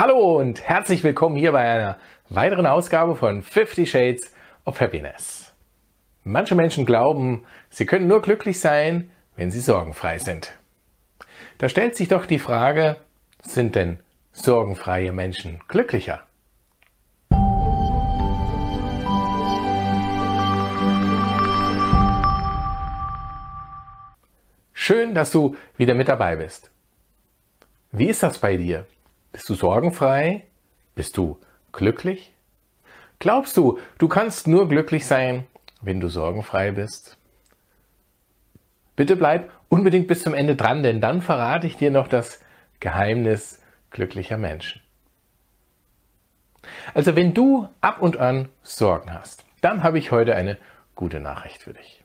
Hallo und herzlich willkommen hier bei einer weiteren Ausgabe von 50 Shades of Happiness. Manche Menschen glauben, sie können nur glücklich sein, wenn sie sorgenfrei sind. Da stellt sich doch die Frage, sind denn sorgenfreie Menschen glücklicher? Schön, dass du wieder mit dabei bist. Wie ist das bei dir? Bist du sorgenfrei? Bist du glücklich? Glaubst du, du kannst nur glücklich sein, wenn du sorgenfrei bist? Bitte bleib unbedingt bis zum Ende dran, denn dann verrate ich dir noch das Geheimnis glücklicher Menschen. Also wenn du ab und an Sorgen hast, dann habe ich heute eine gute Nachricht für dich.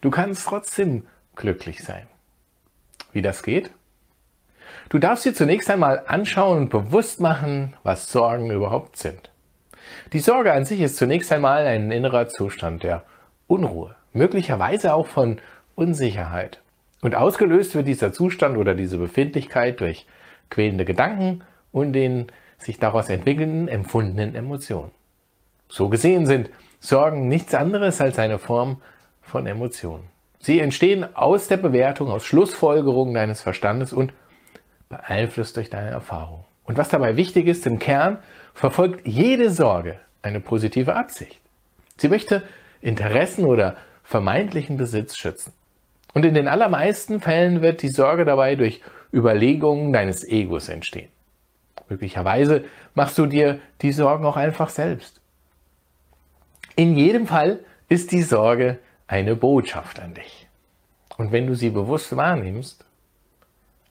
Du kannst trotzdem glücklich sein. Wie das geht? Du darfst dir zunächst einmal anschauen und bewusst machen, was Sorgen überhaupt sind. Die Sorge an sich ist zunächst einmal ein innerer Zustand der Unruhe, möglicherweise auch von Unsicherheit. Und ausgelöst wird dieser Zustand oder diese Befindlichkeit durch quälende Gedanken und den sich daraus entwickelnden empfundenen Emotionen. So gesehen sind Sorgen nichts anderes als eine Form von Emotionen. Sie entstehen aus der Bewertung, aus Schlussfolgerungen deines Verstandes und beeinflusst durch deine Erfahrung. Und was dabei wichtig ist, im Kern verfolgt jede Sorge eine positive Absicht. Sie möchte Interessen oder vermeintlichen Besitz schützen. Und in den allermeisten Fällen wird die Sorge dabei durch Überlegungen deines Egos entstehen. Möglicherweise machst du dir die Sorgen auch einfach selbst. In jedem Fall ist die Sorge eine Botschaft an dich. Und wenn du sie bewusst wahrnimmst,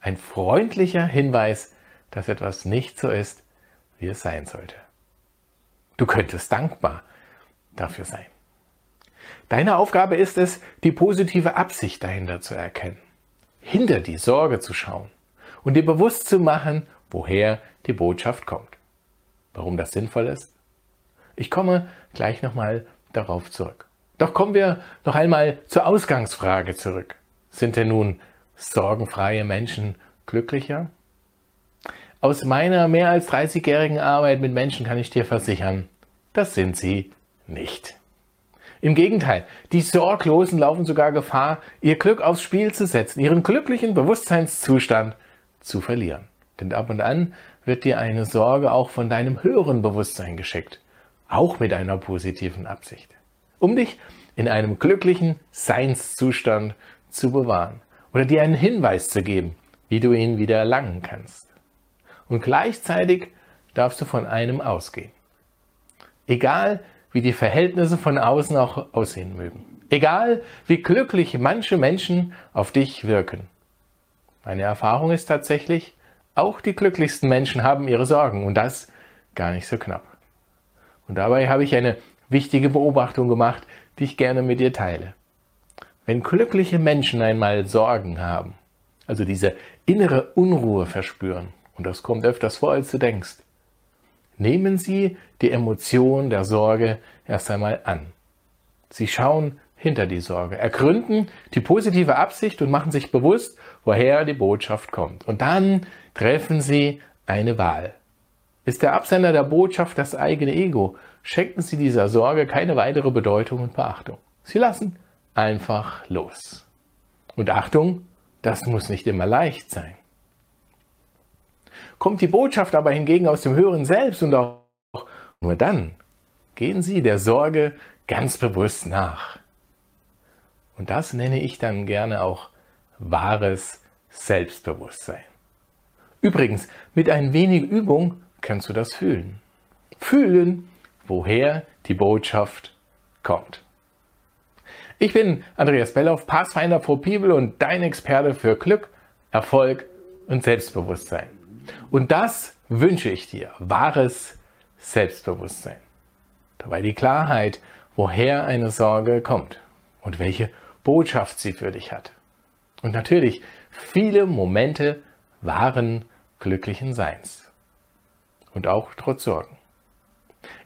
ein freundlicher Hinweis, dass etwas nicht so ist, wie es sein sollte. Du könntest dankbar dafür sein. Deine Aufgabe ist es, die positive Absicht dahinter zu erkennen, hinter die Sorge zu schauen und dir bewusst zu machen, woher die Botschaft kommt. Warum das sinnvoll ist? Ich komme gleich nochmal darauf zurück. Doch kommen wir noch einmal zur Ausgangsfrage zurück. Sind denn nun sorgenfreie Menschen glücklicher? Aus meiner mehr als 30-jährigen Arbeit mit Menschen kann ich dir versichern, das sind sie nicht. Im Gegenteil, die Sorglosen laufen sogar Gefahr, ihr Glück aufs Spiel zu setzen, ihren glücklichen Bewusstseinszustand zu verlieren. Denn ab und an wird dir eine Sorge auch von deinem höheren Bewusstsein geschickt, auch mit einer positiven Absicht, um dich in einem glücklichen Seinszustand zu bewahren oder dir einen Hinweis zu geben, wie du ihn wieder erlangen kannst. Und gleichzeitig darfst du von einem ausgehen. Egal, wie die Verhältnisse von außen auch aussehen mögen. Egal, wie glücklich manche Menschen auf dich wirken. Meine Erfahrung ist tatsächlich, auch die glücklichsten Menschen haben ihre Sorgen und das gar nicht so knapp. Und dabei habe ich eine wichtige Beobachtung gemacht, die ich gerne mit dir teile. Wenn glückliche Menschen einmal Sorgen haben, also diese innere Unruhe verspüren, und das kommt öfters vor, als du denkst, nehmen sie die Emotion der Sorge erst einmal an. Sie schauen hinter die Sorge, ergründen die positive Absicht und machen sich bewusst, woher die Botschaft kommt. Und dann treffen sie eine Wahl. Ist der Absender der Botschaft das eigene Ego, schenken sie dieser Sorge keine weitere Bedeutung und Beachtung. Sie lassen einfach los. Und Achtung, das muss nicht immer leicht sein. Kommt die Botschaft aber hingegen aus dem höheren Selbst und auch nur dann gehen Sie der Sorge ganz bewusst nach. Und das nenne ich dann gerne auch wahres Selbstbewusstsein. Übrigens, mit ein wenig Übung kannst du das fühlen. Fühlen, woher die Botschaft kommt. Ich bin Andreas Bellauf, Pathfinder for People und dein Experte für Glück, Erfolg und Selbstbewusstsein. Und das wünsche ich dir, wahres Selbstbewusstsein. Dabei die Klarheit, woher eine Sorge kommt und welche Botschaft sie für dich hat. Und natürlich viele Momente wahren glücklichen Seins. Und auch trotz Sorgen.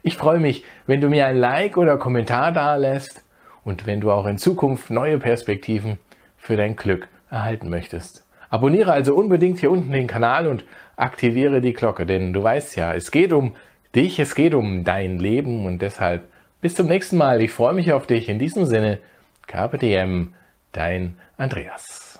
Ich freue mich, wenn du mir ein Like oder Kommentar da lässt und wenn du auch in Zukunft neue Perspektiven für dein Glück erhalten möchtest. Abonniere also unbedingt hier unten den Kanal und aktiviere die Glocke, denn du weißt ja, es geht um dich, es geht um dein Leben und deshalb bis zum nächsten Mal. Ich freue mich auf dich. In diesem Sinne, KPDM, dein Andreas.